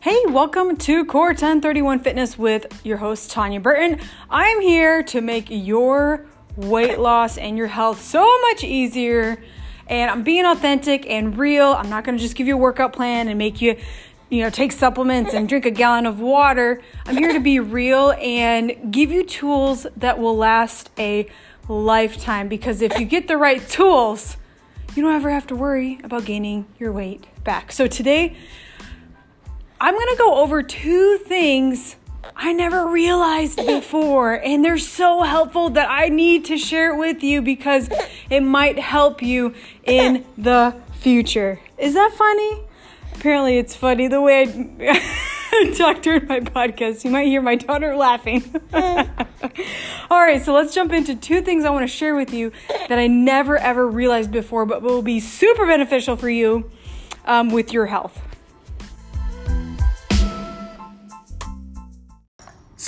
Hey, welcome to Core 1031 Fitness with your host, Tanya Burton. I'm here to make your weight loss and your health so much easier. And I'm being authentic and real. I'm not gonna just give you a workout plan and make you, you know, take supplements and drink a gallon of water. I'm here to be real and give you tools that will last a lifetime because if you get the right tools, you don't ever have to worry about gaining your weight back. So today, I'm going to go over two things I never realized before, and they're so helpful that I need to share it with you because it might help you in the future. Is that funny? Apparently, it's funny the way I talk during my podcast. You might hear my daughter laughing. All right, so let's jump into two things I want to share with you that I never ever realized before, but will be super beneficial for you um, with your health.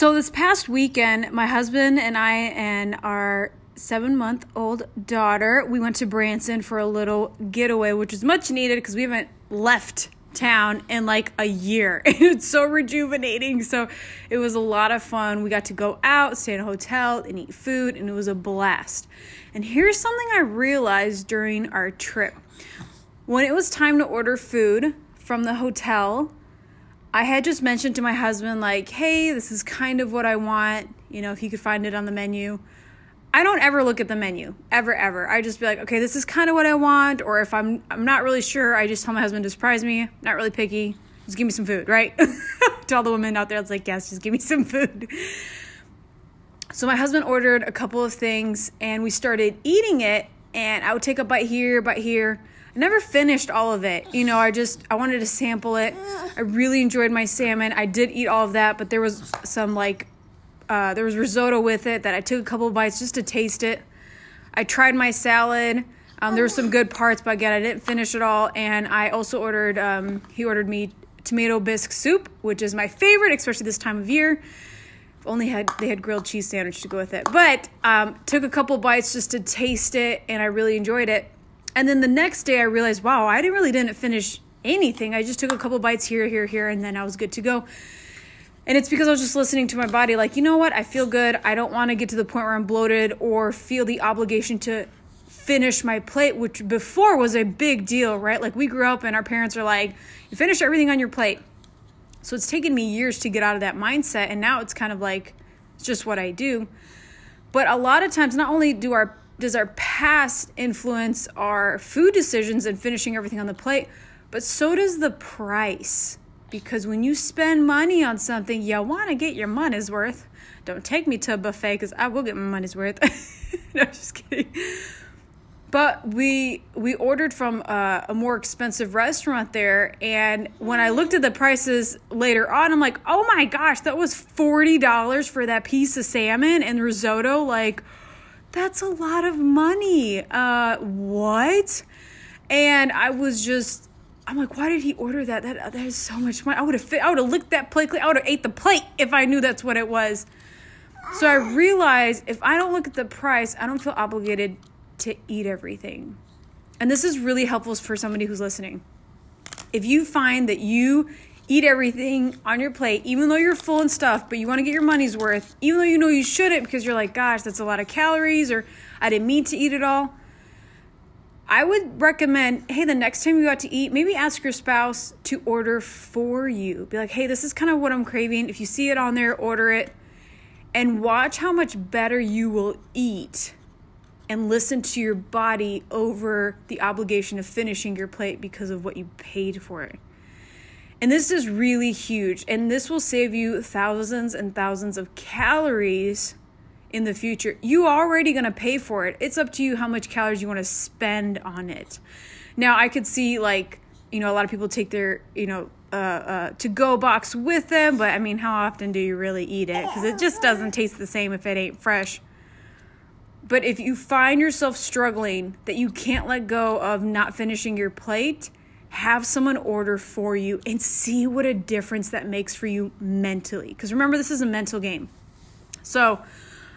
So, this past weekend, my husband and I and our seven month old daughter, we went to Branson for a little getaway, which was much needed because we haven't left town in like a year. it's so rejuvenating. So, it was a lot of fun. We got to go out, stay in a hotel, and eat food, and it was a blast. And here's something I realized during our trip when it was time to order food from the hotel I had just mentioned to my husband, like, hey, this is kind of what I want, you know, if he could find it on the menu. I don't ever look at the menu, ever, ever. I just be like, okay, this is kind of what I want. Or if I'm I'm not really sure, I just tell my husband to surprise me. Not really picky. Just give me some food, right? to all the women out there, it's like, yes, just give me some food. So my husband ordered a couple of things and we started eating it and I would take a bite here, bite here. Never finished all of it. You know, I just I wanted to sample it. I really enjoyed my salmon. I did eat all of that, but there was some like uh, there was risotto with it that I took a couple bites just to taste it. I tried my salad. Um, there were some good parts, but again, I didn't finish it all. And I also ordered um, he ordered me tomato bisque soup, which is my favorite, especially this time of year. only had they had grilled cheese sandwich to go with it, but um, took a couple bites just to taste it, and I really enjoyed it. And then the next day I realized, wow, I didn't really didn't finish anything. I just took a couple bites here, here, here, and then I was good to go. And it's because I was just listening to my body, like, you know what? I feel good. I don't want to get to the point where I'm bloated or feel the obligation to finish my plate, which before was a big deal, right? Like, we grew up and our parents are like, you finish everything on your plate. So it's taken me years to get out of that mindset. And now it's kind of like, it's just what I do. But a lot of times, not only do our does our past influence our food decisions and finishing everything on the plate, but so does the price. Because when you spend money on something, you want to get your money's worth. Don't take me to a buffet because I will get my money's worth. no, just kidding. But we we ordered from a, a more expensive restaurant there, and when I looked at the prices later on, I'm like, oh my gosh, that was forty dollars for that piece of salmon and risotto. Like, that's a lot of money. Uh, what? And I was just, I'm like, why did he order that? That that is so much money. I would have fit. I would have licked that plate. I would have ate the plate if I knew that's what it was. So I realized if I don't look at the price, I don't feel obligated to eat everything. And this is really helpful for somebody who's listening. If you find that you eat everything on your plate, even though you're full and stuff, but you want to get your money's worth, even though you know you shouldn't because you're like, gosh, that's a lot of calories, or I didn't mean to eat it all. I would recommend, hey, the next time you go out to eat, maybe ask your spouse to order for you. Be like, hey, this is kind of what I'm craving. If you see it on there, order it. And watch how much better you will eat and listen to your body over the obligation of finishing your plate because of what you paid for it. And this is really huge. And this will save you thousands and thousands of calories in the future. You are already going to pay for it. It's up to you how much calories you want to spend on it. Now, I could see like, you know, a lot of people take their, you know, uh, uh, to go box with them, but I mean, how often do you really eat it? Because it just doesn't taste the same if it ain't fresh. But if you find yourself struggling that you can't let go of not finishing your plate, have someone order for you and see what a difference that makes for you mentally. Because remember, this is a mental game. So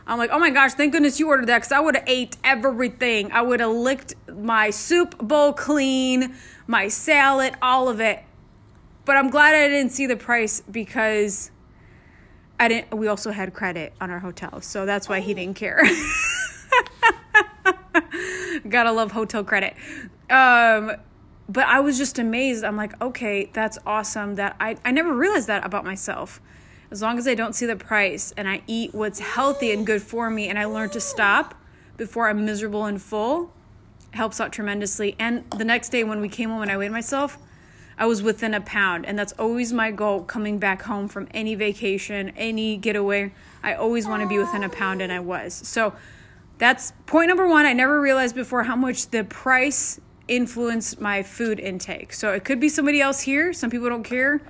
I'm like, oh my gosh, thank goodness you ordered that because I would have ate everything. I would have licked my soup bowl clean, my salad, all of it. but I'm glad I didn't see the price because I didn't we also had credit on our hotel. So that's why he didn't care. Gotta love hotel credit. Um, but I was just amazed. I'm like, okay, that's awesome. That I, I never realized that about myself. As long as I don't see the price and I eat what's healthy and good for me and I learn to stop before I'm miserable and full, helps out tremendously. And the next day when we came home and I weighed myself, I was within a pound. And that's always my goal coming back home from any vacation, any getaway. I always want to be within a pound, and I was. So that's point number one. I never realized before how much the price influenced my food intake. So it could be somebody else here. Some people don't care.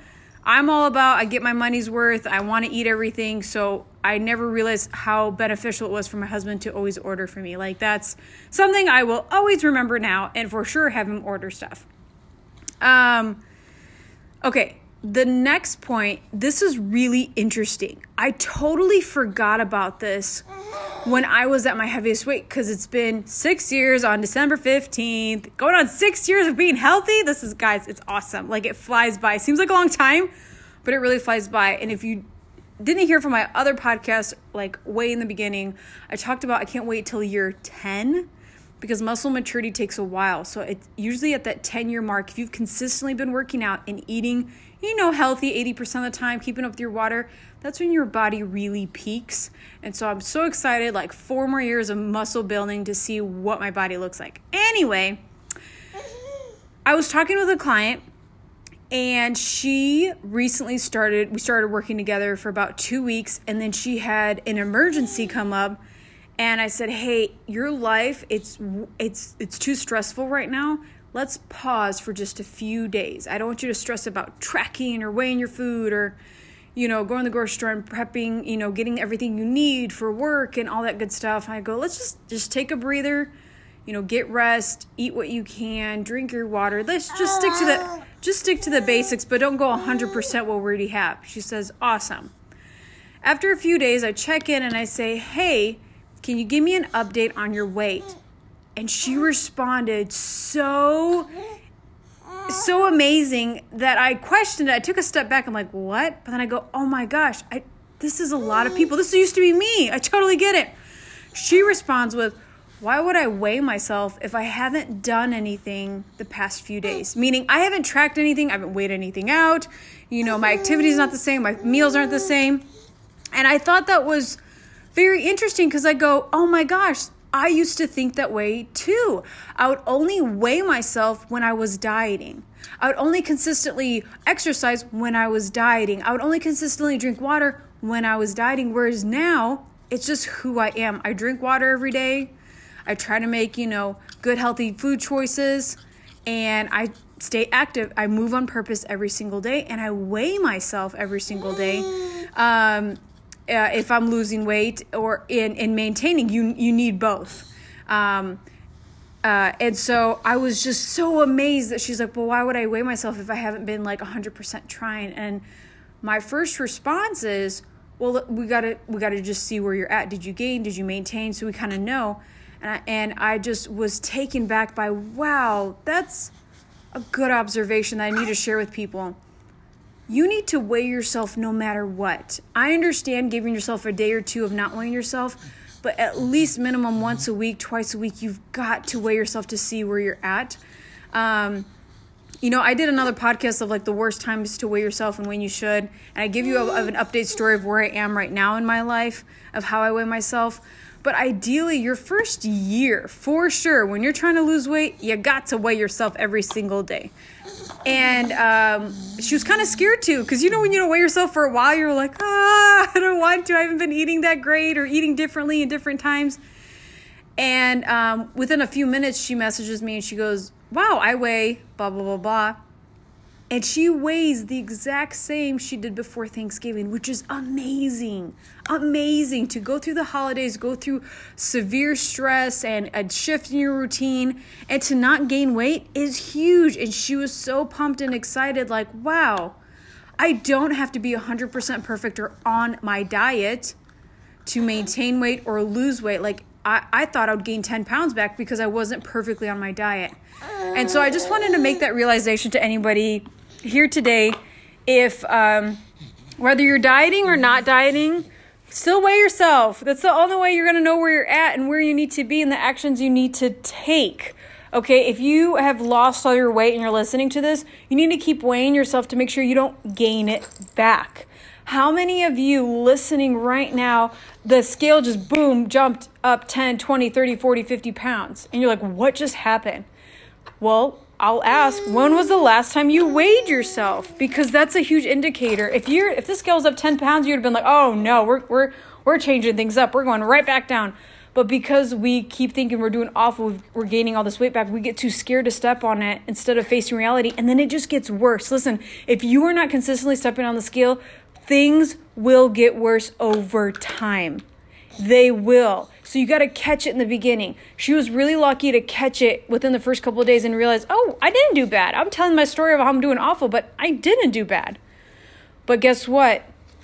I'm all about I get my money's worth. I want to eat everything. So I never realized how beneficial it was for my husband to always order for me. Like that's something I will always remember now and for sure have him order stuff. Um okay, the next point, this is really interesting. I totally forgot about this when I was at my heaviest weight because it's been six years on December 15th, going on six years of being healthy. This is, guys, it's awesome. Like it flies by. Seems like a long time, but it really flies by. And if you didn't hear from my other podcast, like way in the beginning, I talked about I can't wait till year 10 because muscle maturity takes a while. So it's usually at that 10 year mark, if you've consistently been working out and eating, you know, healthy 80% of the time, keeping up with your water, that's when your body really peaks. And so I'm so excited, like four more years of muscle building to see what my body looks like. Anyway, I was talking with a client and she recently started we started working together for about 2 weeks and then she had an emergency come up and I said, "Hey, your life it's it's it's too stressful right now. Let's pause for just a few days. I don't want you to stress about tracking or weighing your food or you know, going to the grocery store and prepping, you know, getting everything you need for work and all that good stuff. I go, let's just just take a breather, you know, get rest, eat what you can, drink your water. Let's just stick to the just stick to the basics, but don't go 100% what we already have. She says, "Awesome." After a few days, I check in and I say, "Hey, can you give me an update on your weight?" And she responded so so amazing that I questioned it. I took a step back. I'm like, what? But then I go, oh my gosh, I, this is a lot of people. This used to be me. I totally get it. She responds with, why would I weigh myself if I haven't done anything the past few days? Meaning, I haven't tracked anything, I haven't weighed anything out. You know, my activity is not the same, my meals aren't the same. And I thought that was very interesting because I go, oh my gosh, I used to think that way too. I would only weigh myself when I was dieting. I would only consistently exercise when I was dieting. I would only consistently drink water when I was dieting. Whereas now, it's just who I am. I drink water every day. I try to make, you know, good, healthy food choices. And I stay active. I move on purpose every single day. And I weigh myself every single day. Um, uh, if I'm losing weight or in, in maintaining, you you need both. Um, uh, and so I was just so amazed that she's like, well, why would I weigh myself if I haven't been like 100% trying? And my first response is, well, we gotta we gotta just see where you're at. Did you gain? Did you maintain? So we kind of know. And I, and I just was taken back by, wow, that's a good observation that I need to share with people you need to weigh yourself no matter what. I understand giving yourself a day or two of not weighing yourself, but at least minimum once a week, twice a week, you've got to weigh yourself to see where you're at. Um, you know, I did another podcast of like the worst times to weigh yourself and when you should, and I give you a, of an update story of where I am right now in my life, of how I weigh myself. But ideally, your first year, for sure, when you're trying to lose weight, you got to weigh yourself every single day. And um, she was kind of scared too, because you know, when you don't weigh yourself for a while, you're like, ah, I don't want to. I haven't been eating that great or eating differently in different times. And um, within a few minutes, she messages me and she goes, Wow, I weigh blah, blah, blah, blah. And she weighs the exact same she did before Thanksgiving, which is amazing. Amazing to go through the holidays, go through severe stress and a shift in your routine, and to not gain weight is huge. And she was so pumped and excited like, wow, I don't have to be 100% perfect or on my diet to maintain weight or lose weight. Like, I, I thought I would gain 10 pounds back because I wasn't perfectly on my diet. And so I just wanted to make that realization to anybody here today if um, whether you're dieting or not dieting, still weigh yourself. That's the only way you're going to know where you're at and where you need to be and the actions you need to take. Okay, if you have lost all your weight and you're listening to this, you need to keep weighing yourself to make sure you don't gain it back. How many of you listening right now, the scale just boom, jumped up 10, 20, 30, 40, 50 pounds, and you're like, what just happened? Well, I'll ask, when was the last time you weighed yourself? Because that's a huge indicator. If you're if the scale's up 10 pounds, you'd have been like, oh no, we're we're we're changing things up. We're going right back down. But because we keep thinking we're doing awful, we're gaining all this weight back, we get too scared to step on it instead of facing reality. And then it just gets worse. Listen, if you are not consistently stepping on the scale, things will get worse over time. They will. So you got to catch it in the beginning. She was really lucky to catch it within the first couple of days and realize, oh, I didn't do bad. I'm telling my story of how I'm doing awful, but I didn't do bad. But guess what?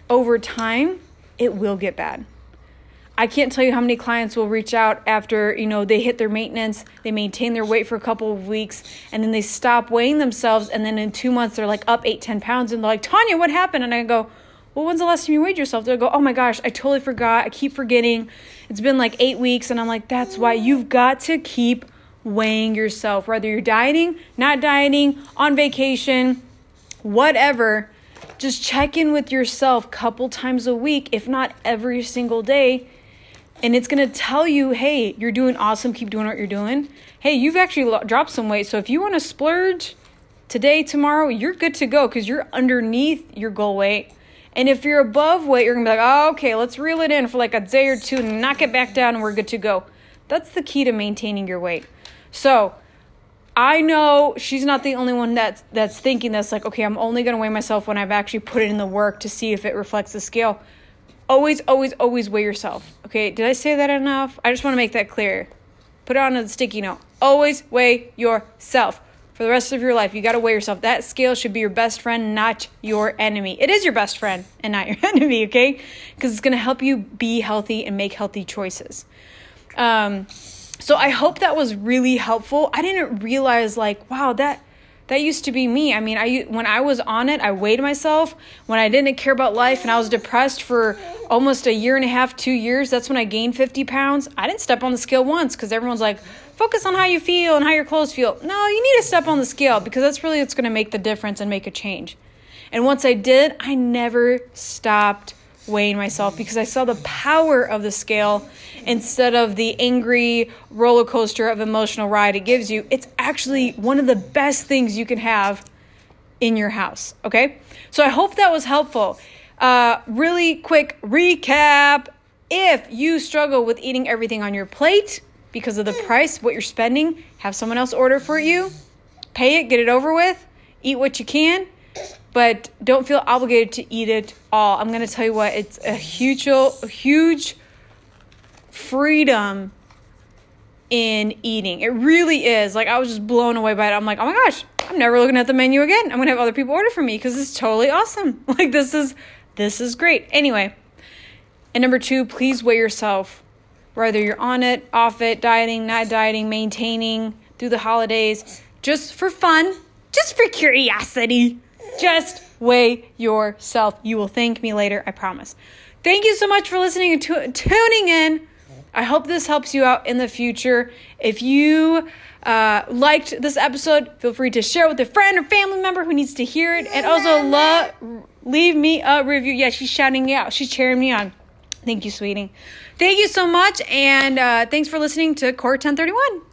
Over time, it will get bad. I can't tell you how many clients will reach out after, you know, they hit their maintenance, they maintain their weight for a couple of weeks, and then they stop weighing themselves. And then in two months, they're like up eight, 10 pounds. And they're like, Tanya, what happened? And I go, well, when's the last time you weighed yourself? They'll go, oh my gosh, I totally forgot. I keep forgetting. It's been like eight weeks. And I'm like, that's why you've got to keep weighing yourself, whether you're dieting, not dieting, on vacation, whatever. Just check in with yourself couple times a week, if not every single day and it's going to tell you, hey, you're doing awesome, keep doing what you're doing. Hey, you've actually dropped some weight, so if you want to splurge today, tomorrow, you're good to go because you're underneath your goal weight. And if you're above weight, you're to be like, oh, okay, let's reel it in for like a day or two, and knock it back down, and we're good to go. That's the key to maintaining your weight. So, I know she's not the only one that's that's thinking this like okay I'm only to weigh myself when I've actually put it in the work to see if it reflects the scale always, always, always weigh yourself. Okay, did I say that enough? I just want to make that clear. Put it on a sticky note. Always weigh yourself. For the rest of your life, you got to weigh yourself. That scale should be your best friend, not your enemy. It is your best friend and not your enemy, okay? Because it's going to help you be healthy and make healthy choices. Um, so I hope that was really helpful. I didn't realize, like, wow, that that used to be me. I mean, I when I was on it, I weighed myself. When I didn't care about life and I was depressed for almost a year and a half, 2 years, that's when I gained 50 pounds. I didn't step on the scale once cuz everyone's like, "Focus on how you feel and how your clothes feel." No, you need to step on the scale because that's really what's going to make the difference and make a change. And once I did, I never stopped weighing myself because I saw the power of the scale instead of the angry roller coaster of emotional ride it gives you. It's actually one of the best things you can have in your house. Okay. So I hope that was helpful. Uh, really quick recap. If you struggle with eating everything on your plate because of the price, what you're spending, have someone else order for you, pay it, get it over with, eat what you can but don't feel obligated to eat it all. I'm going to tell you what, it's a huge, huge freedom in eating. It really is. Like, I was just blown away by it. I'm like, oh my gosh, I'm never looking at the menu again. I'm going to have other people order for me because it's totally awesome. Like, this is, this is great. Anyway, and number two, please weigh yourself. Whether you're on it, off it, dieting, not dieting, maintaining through the holidays, just for fun, just for curiosity just weigh yourself. You will thank me later, I promise. Thank you so much for listening and tuning in. I hope this helps you out in the future. If you uh, liked this episode, feel free to share with a friend or family member who needs to hear it. And also, love, leave me a review. Yeah, she's shouting me out. She's cheering me on. Thank you, sweetie. Thank you so much. And uh, thanks for listening to Core 1031.